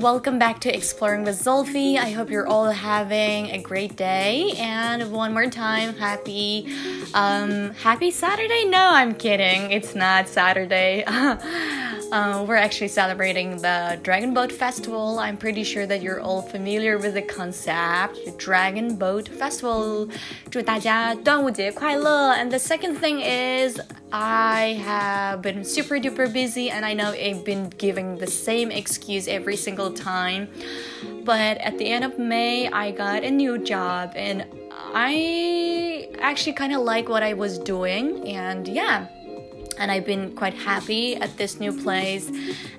Welcome back to Exploring with Zolfi. I hope you're all having a great day. And one more time, happy, um, happy Saturday. No, I'm kidding. It's not Saturday. uh, we're actually celebrating the Dragon Boat Festival. I'm pretty sure that you're all familiar with the concept, Dragon Boat Festival. 祝大家端午节快乐. And the second thing is, I have been super duper busy, and I know I've been giving the same excuse every single time. But at the end of May, I got a new job, and I actually kind of like what I was doing, and yeah and I've been quite happy at this new place.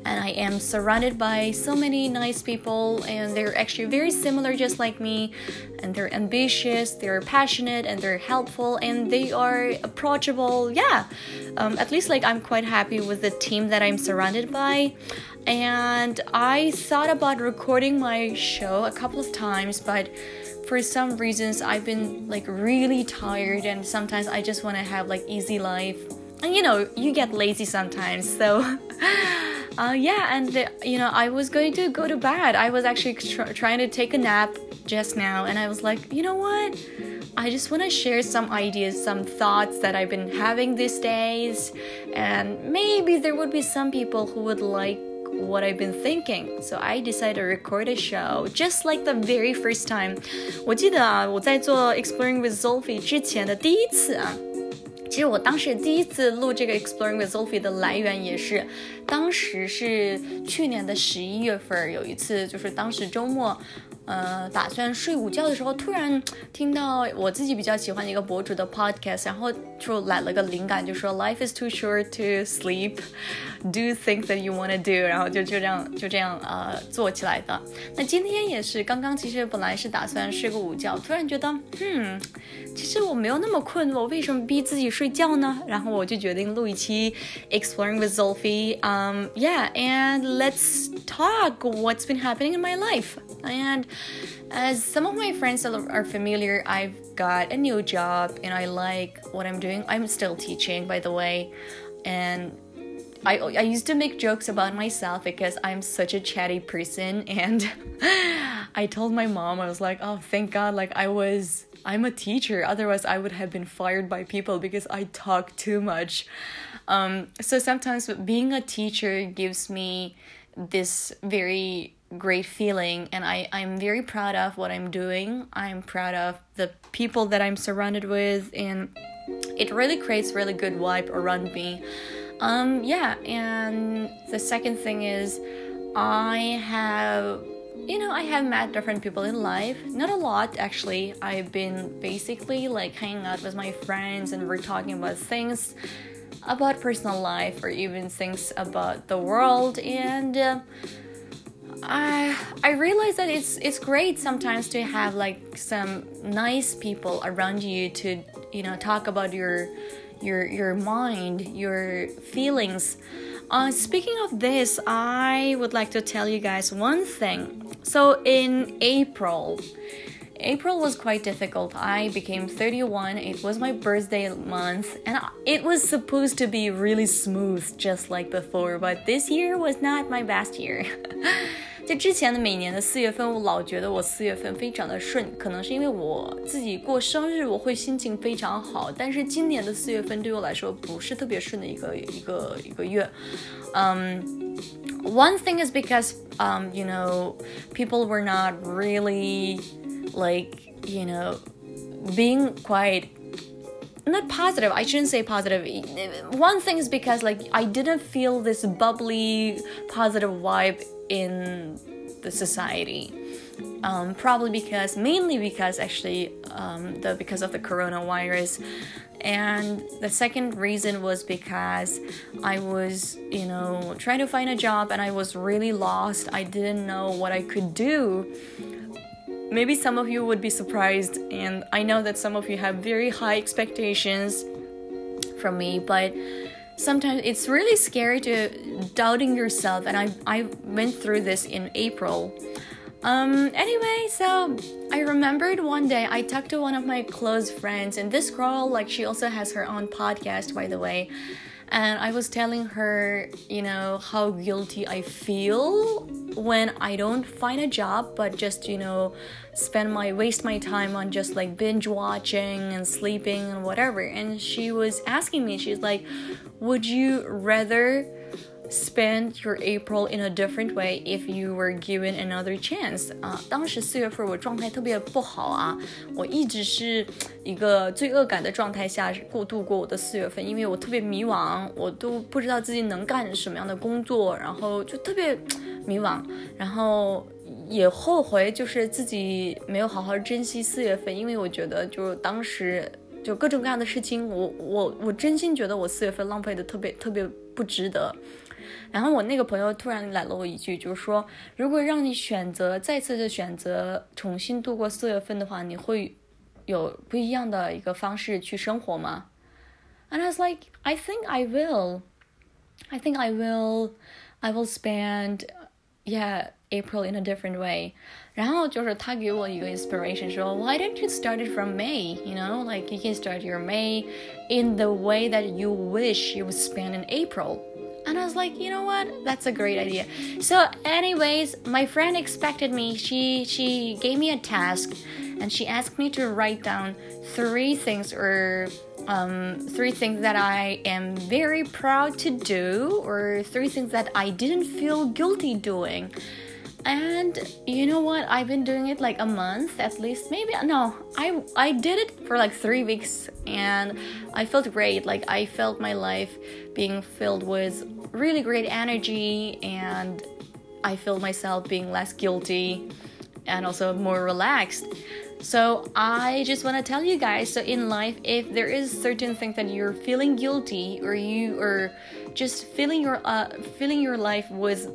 And I am surrounded by so many nice people, and they're actually very similar, just like me. And they're ambitious, they're passionate, and they're helpful, and they are approachable. Yeah, um, at least like I'm quite happy with the team that I'm surrounded by. And I thought about recording my show a couple of times, but for some reasons I've been like really tired and sometimes I just want to have like easy life and you know you get lazy sometimes so uh, yeah and uh, you know i was going to go to bed i was actually tr- trying to take a nap just now and i was like you know what i just want to share some ideas some thoughts that i've been having these days and maybe there would be some people who would like what I've been thinking. So I decided to record a show just like the very first time. 我记得啊，我在做 Exploring with Sophie 之前的第一次啊。 其实我当时第一次录这个 Exploring with Sophie 的来源也是，当时是去年的十一月份，有一次就是当时周末。呃，打算睡午觉的时候，突然听到我自己比较喜欢的一个博主的 podcast，然后就来了个灵感，就说 Life is too short to sleep, do things that you wanna do，然后就就这样就这样呃做起来的。那今天也是，刚刚其实本来是打算睡个午觉，突然觉得，嗯，其实我没有那么困，我为什么逼自己睡觉呢？然后我就决定录一期 Exploring with Zolfi。Um, yeah, and let's talk what's been happening in my life. And as some of my friends are familiar, I've got a new job and I like what I'm doing. I'm still teaching, by the way, and I, I used to make jokes about myself because I'm such a chatty person. And I told my mom I was like oh thank god like I was I'm a teacher. Otherwise I would have been fired by people because I talk too much. Um, so sometimes being a teacher gives me this very great feeling and I, I'm very proud of what I'm doing. I'm proud of the people that I'm surrounded with and it really creates really good vibe around me. Um yeah, and the second thing is I have you know, I have met different people in life. Not a lot actually. I've been basically like hanging out with my friends and we're talking about things about personal life or even things about the world and uh, I I realize that it's it's great sometimes to have like some nice people around you to you know talk about your your your mind, your feelings. Uh, speaking of this, I would like to tell you guys one thing. So in April, April was quite difficult. I became 31. It was my birthday month, and it was supposed to be really smooth, just like before. But this year was not my best year. 在之前的每年的四月份，我老觉得我四月份非常的顺，可能是因为我自己过生日，我会心情非常好。但是今年的四月份对我来说不是特别顺的一个一个一个月。Um, one thing is because um, you know people were not really like you know being quite not positive i shouldn't say positive. One thing is because like i didn't feel this bubbly positive vibe in the society. Um, probably because mainly because actually um, the because of the coronavirus. And the second reason was because i was you know trying to find a job and i was really lost. I didn't know what i could do maybe some of you would be surprised and i know that some of you have very high expectations from me but sometimes it's really scary to doubting yourself and i i went through this in april. Um anyway so i remembered one day i talked to one of my close friends and this girl like she also has her own podcast by the way and I was telling her, you know, how guilty I feel when I don't find a job, but just, you know, spend my waste my time on just like binge watching and sleeping and whatever. And she was asking me, she's like, would you rather spend your April in a different way if you were given another chance 啊，当时四月份我状态特别不好啊，我一直是一个罪恶感的状态下过度过我的四月份，因为我特别迷茫，我都不知道自己能干什么样的工作，然后就特别迷茫，然后也后悔就是自己没有好好珍惜四月份，因为我觉得就当时就各种各样的事情，我我我真心觉得我四月份浪费的特别特别不值得。然后我那个朋友突然来了我一句，就是说，如果让你选择再次的选择重新度过四月份的话，你会有不一样的一个方式去生活吗？And I was like, I think I will. I think I will. I will spend, yeah, April in a different way. 然后就是他给我一个 inspiration，说 Why don't you start it from May? You know, like you can start your May in the way that you wish you would spend in April. And I was like, you know what? That's a great idea. So, anyways, my friend expected me. She she gave me a task, and she asked me to write down three things or um, three things that I am very proud to do, or three things that I didn't feel guilty doing. And you know what? I've been doing it like a month at least. Maybe no, I I did it for like 3 weeks and I felt great. Like I felt my life being filled with really great energy and I feel myself being less guilty and also more relaxed. So I just want to tell you guys so in life if there is certain things that you're feeling guilty or you are just feeling your uh, feeling your life with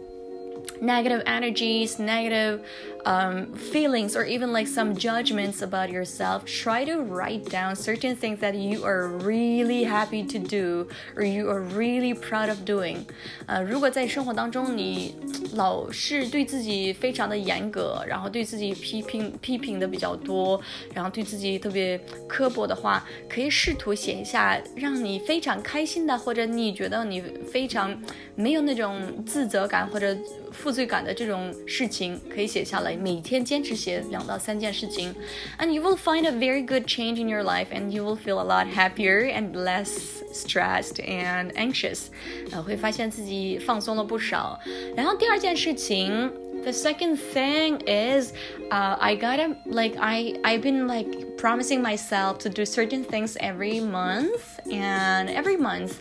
negative energies, negative um, feelings, or even like some judgments about yourself, try to write down certain things that you are really happy to do or you are really proud of doing. 呃，如果在生活当中你老是对自己非常的严格，然后对自己批评批评的比较多，然后对自己特别刻薄的话，可以试图写一下让你非常开心的，或者你觉得你非常没有那种自责感或者 负罪感的这种事情，可以写下来。每天坚持写两到三件事情，and you will find a very good change in your life, and you will feel a lot happier and less stressed and anxious。呃，会发现自己放松了不少。然后第二件事情。The second thing is, uh, I gotta like I I've been like promising myself to do certain things every month, and every month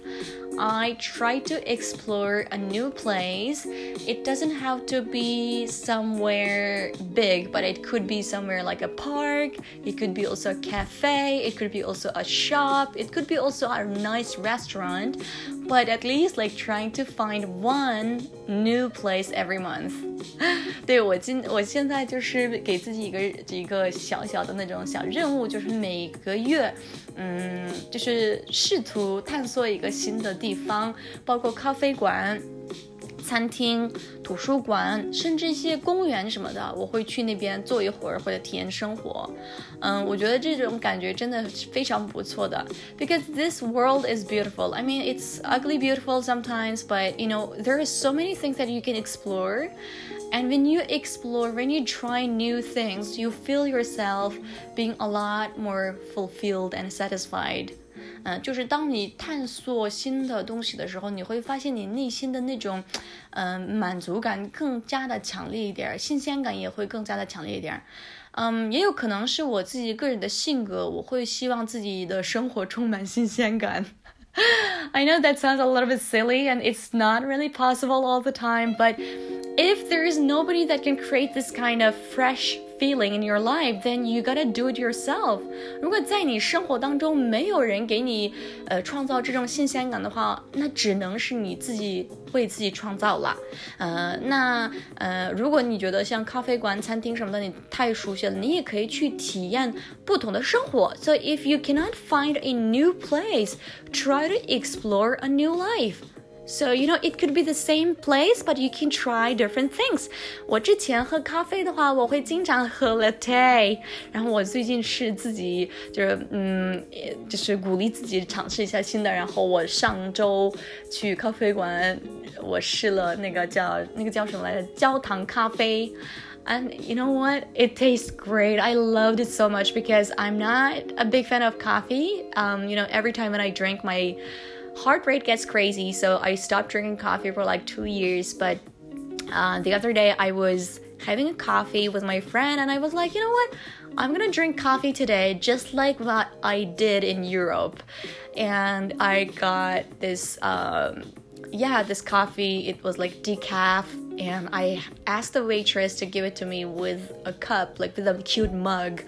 I try to explore a new place. It doesn't have to be somewhere big, but it could be somewhere like a park. It could be also a cafe. It could be also a shop. It could be also a nice restaurant. But at least like trying to find one new place every month. 对我今我现在就是给自己一个一个小小的那种小任务，就是每个月。嗯，就是试图探索一个新的地方，包括咖啡馆、餐厅、图书馆，甚至一些公园什么的，我会去那边坐一会儿或者体验生活。嗯，我觉得这种感觉真的是非常不错的。Because this world is beautiful. I mean, it's ugly beautiful sometimes, but you know, there are so many things that you can explore. And when you explore, when you try new things, you feel yourself being a lot more fulfilled and satisfied. 嗯、就是当你探索新的东西的时候，你会发现你内心的那种，嗯、满足感更加的强烈一点，新鲜感也会更加的强烈一点。嗯，也有可能是我自己个人的性格，我会希望自己的生活充满新鲜感。I know that sounds a little bit silly and it's not really possible all the time, but if there is nobody that can create this kind of fresh feeling in your life, then you gotta do it yourself. 如果在你生活当中没有人给你呃创造这种新鲜感的话，那只能是你自己为自己创造了。呃，那呃，如果你觉得像咖啡馆、餐厅什么的你太熟悉了，你也可以去体验不同的生活。So if you cannot find a new place, try to explore a new life. So you know it could be the same place, but you can try different things. 我之前喝咖啡的话，我会经常喝 latte，然后我最近是自己就是嗯，就是鼓励自己尝试一下新的。然后我上周去咖啡馆，我试了那个叫那个叫什么来着，焦糖咖啡。and you know what? It tastes great. I loved it so much because I'm not a big fan of coffee. Um, you know, every time that I drink, my heart rate gets crazy. So I stopped drinking coffee for like two years. But uh, the other day, I was having a coffee with my friend, and I was like, you know what? I'm gonna drink coffee today, just like what I did in Europe. And I got this. Um, yeah, this coffee, it was like decaf, and I asked the waitress to give it to me with a cup, like with a cute mug.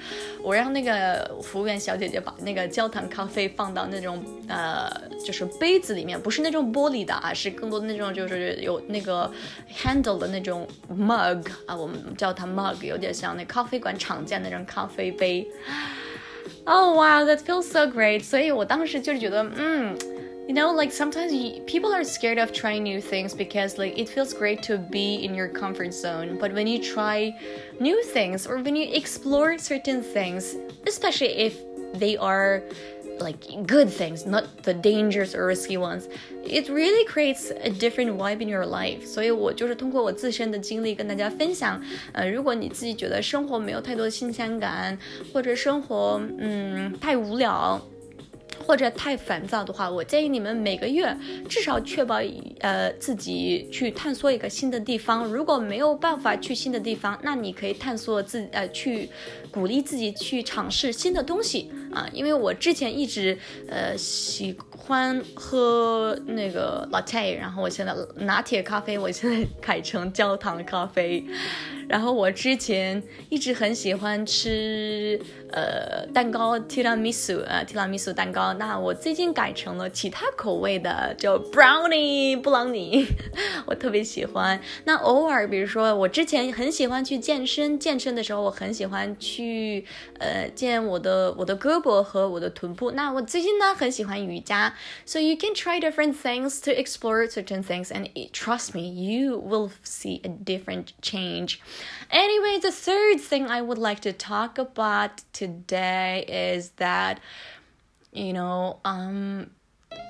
我让那个服务员小姐姐把那个焦糖咖啡放到那种呃，就是杯子里面，不是那种玻璃的啊，是更多的那种就是有那个 handle 的那种 mug 啊，我们叫它 mug，有点像那咖啡馆常见那种咖啡杯。Oh wow, that feels so great！所以我当时就是觉得，嗯。 you know like sometimes you, people are scared of trying new things because like it feels great to be in your comfort zone but when you try new things or when you explore certain things especially if they are like good things not the dangerous or risky ones it really creates a different vibe in your life 所以我就是通过我自身的经历跟大家分享呃如果你自己觉得生活没有太多新鲜感或者生活嗯太无聊 或者太烦躁的话，我建议你们每个月至少确保呃自己去探索一个新的地方。如果没有办法去新的地方，那你可以探索自呃去鼓励自己去尝试新的东西啊。因为我之前一直呃喜欢喝那个 latte，然后我现在拿铁咖啡，我现在改成焦糖咖啡。然后我之前一直很喜欢吃呃蛋糕 tiramisu 啊 tiramisu 蛋糕，那我最近改成了其他口味的，叫 brownie 布朗尼，我特别喜欢。那偶尔比如说我之前很喜欢去健身，健身的时候我很喜欢去呃健我的我的胳膊和我的臀部。那我最近呢很喜欢瑜伽，so you can try different things to explore certain things and trust me you will see a different change. Anyway, the third thing I would like to talk about today is that, you know, um,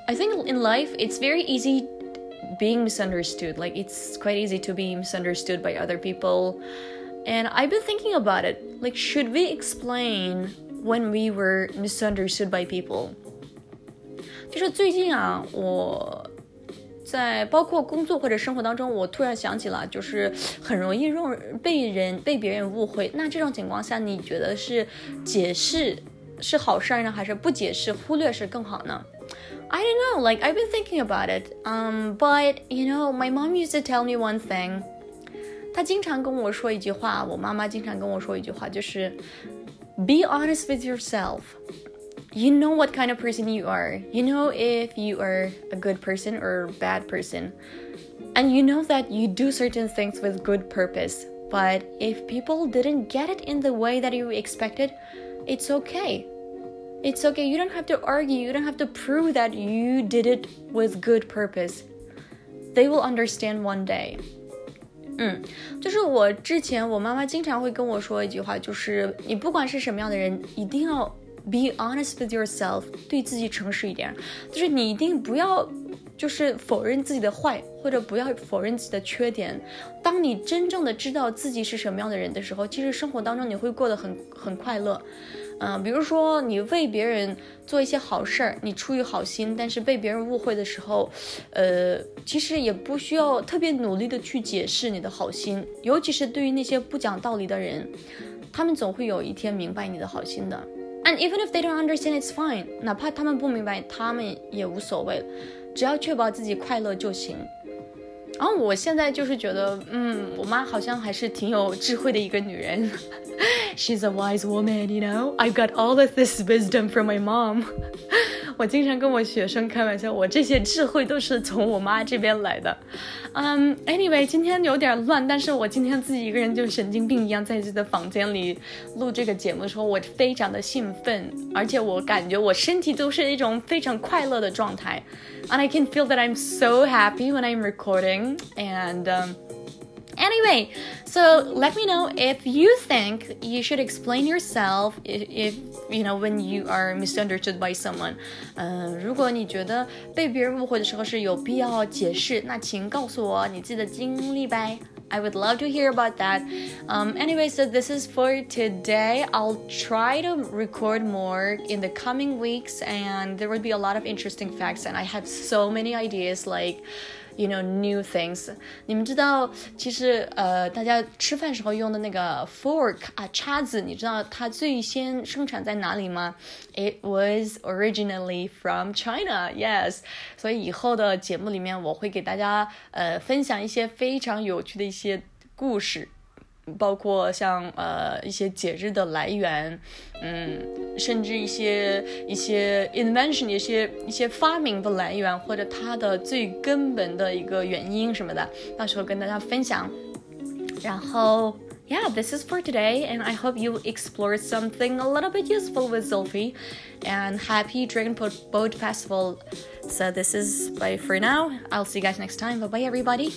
I think in life it's very easy being misunderstood. Like, it's quite easy to be misunderstood by other people. And I've been thinking about it. Like, should we explain when we were misunderstood by people? 就是最近啊，我在包括工作或者生活当中，我突然想起了，就是很容易让被人被别人误会。那这种情况下，你觉得是解释 是好事呢，还是不解释忽略是更好呢？I don't know. Like I've been thinking about it. Um, but you know, my mom used to tell me one thing. 她经常跟我说一句话，我妈妈经常跟我说一句话，就是 Be honest with yourself you know what kind of person you are. You know if you are a good person or a bad person. And you know that you do certain things with good purpose. But if people didn't get it in the way that you expected, it's okay. It's okay. You don't have to argue. You don't have to prove that you did it with good purpose. They will understand one day. 嗯，就是我之前我妈妈经常会跟我说一句话，就是你不管是什么样的人，一定要 be honest with yourself，对自己诚实一点，就是你一定不要， 就是否认自己的坏，或者不要否认自己的缺点。当你真正的知道自己是什么样的人的时候，其实生活当中你会过得很很快乐。嗯，比如说你为别人做一些好事儿，你出于好心，但是被别人误会的时候，呃，其实也不需要特别努力的去解释你的好心，尤其是对于那些不讲道理的人，他们总会有一天明白你的好心的。And even if they don't understand, it's fine. 哪怕他们不明白，他们也无所谓，只要确保自己快乐就行。然后我现在就是觉得，嗯，我妈好像还是挺有智慧的一个女人。She's a wise woman, you know. I've got all of this wisdom from my mom. 我经常跟我学生开玩笑，我这些智慧都是从我妈这边来的。嗯，Anyway，今天有点乱，但是我今天自己一个人就神经病一样在自己的房间里录这个节目的时候，我非常的兴奋，而且我感觉我身体都是一种非常快乐的状态。And I can feel that I'm so happy when I'm recording and. Anyway, so let me know if you think you should explain yourself if, if you know when you are misunderstood by someone. 嗯、呃，如果你觉得被别人误会的时候是有必要解释，那请告诉我你自己的经历呗。I would love to hear about that. Um, anyway, so this is for today. I'll try to record more in the coming weeks, and there will be a lot of interesting facts. And I have so many ideas, like you know new things。你们知道，其实呃，大家吃饭时候用的那个 fork 啊，叉子，你知道它最先生产在哪里吗？It was originally from China. Yes，所以以后的节目里面，我会给大家呃分享一些非常有趣的一些故事。包括像呃一些节日的来源，嗯，甚至一些一些 invention 一些一些发明的来源，或者它的最根本的一个原因什么的，到时候跟大家分享。然后，Yeah, this is for today, and I hope you explore something a little bit useful with Zulfi. And happy Dragon Boat Festival. So this is bye for now. I'll see you guys next time. Bye bye, everybody.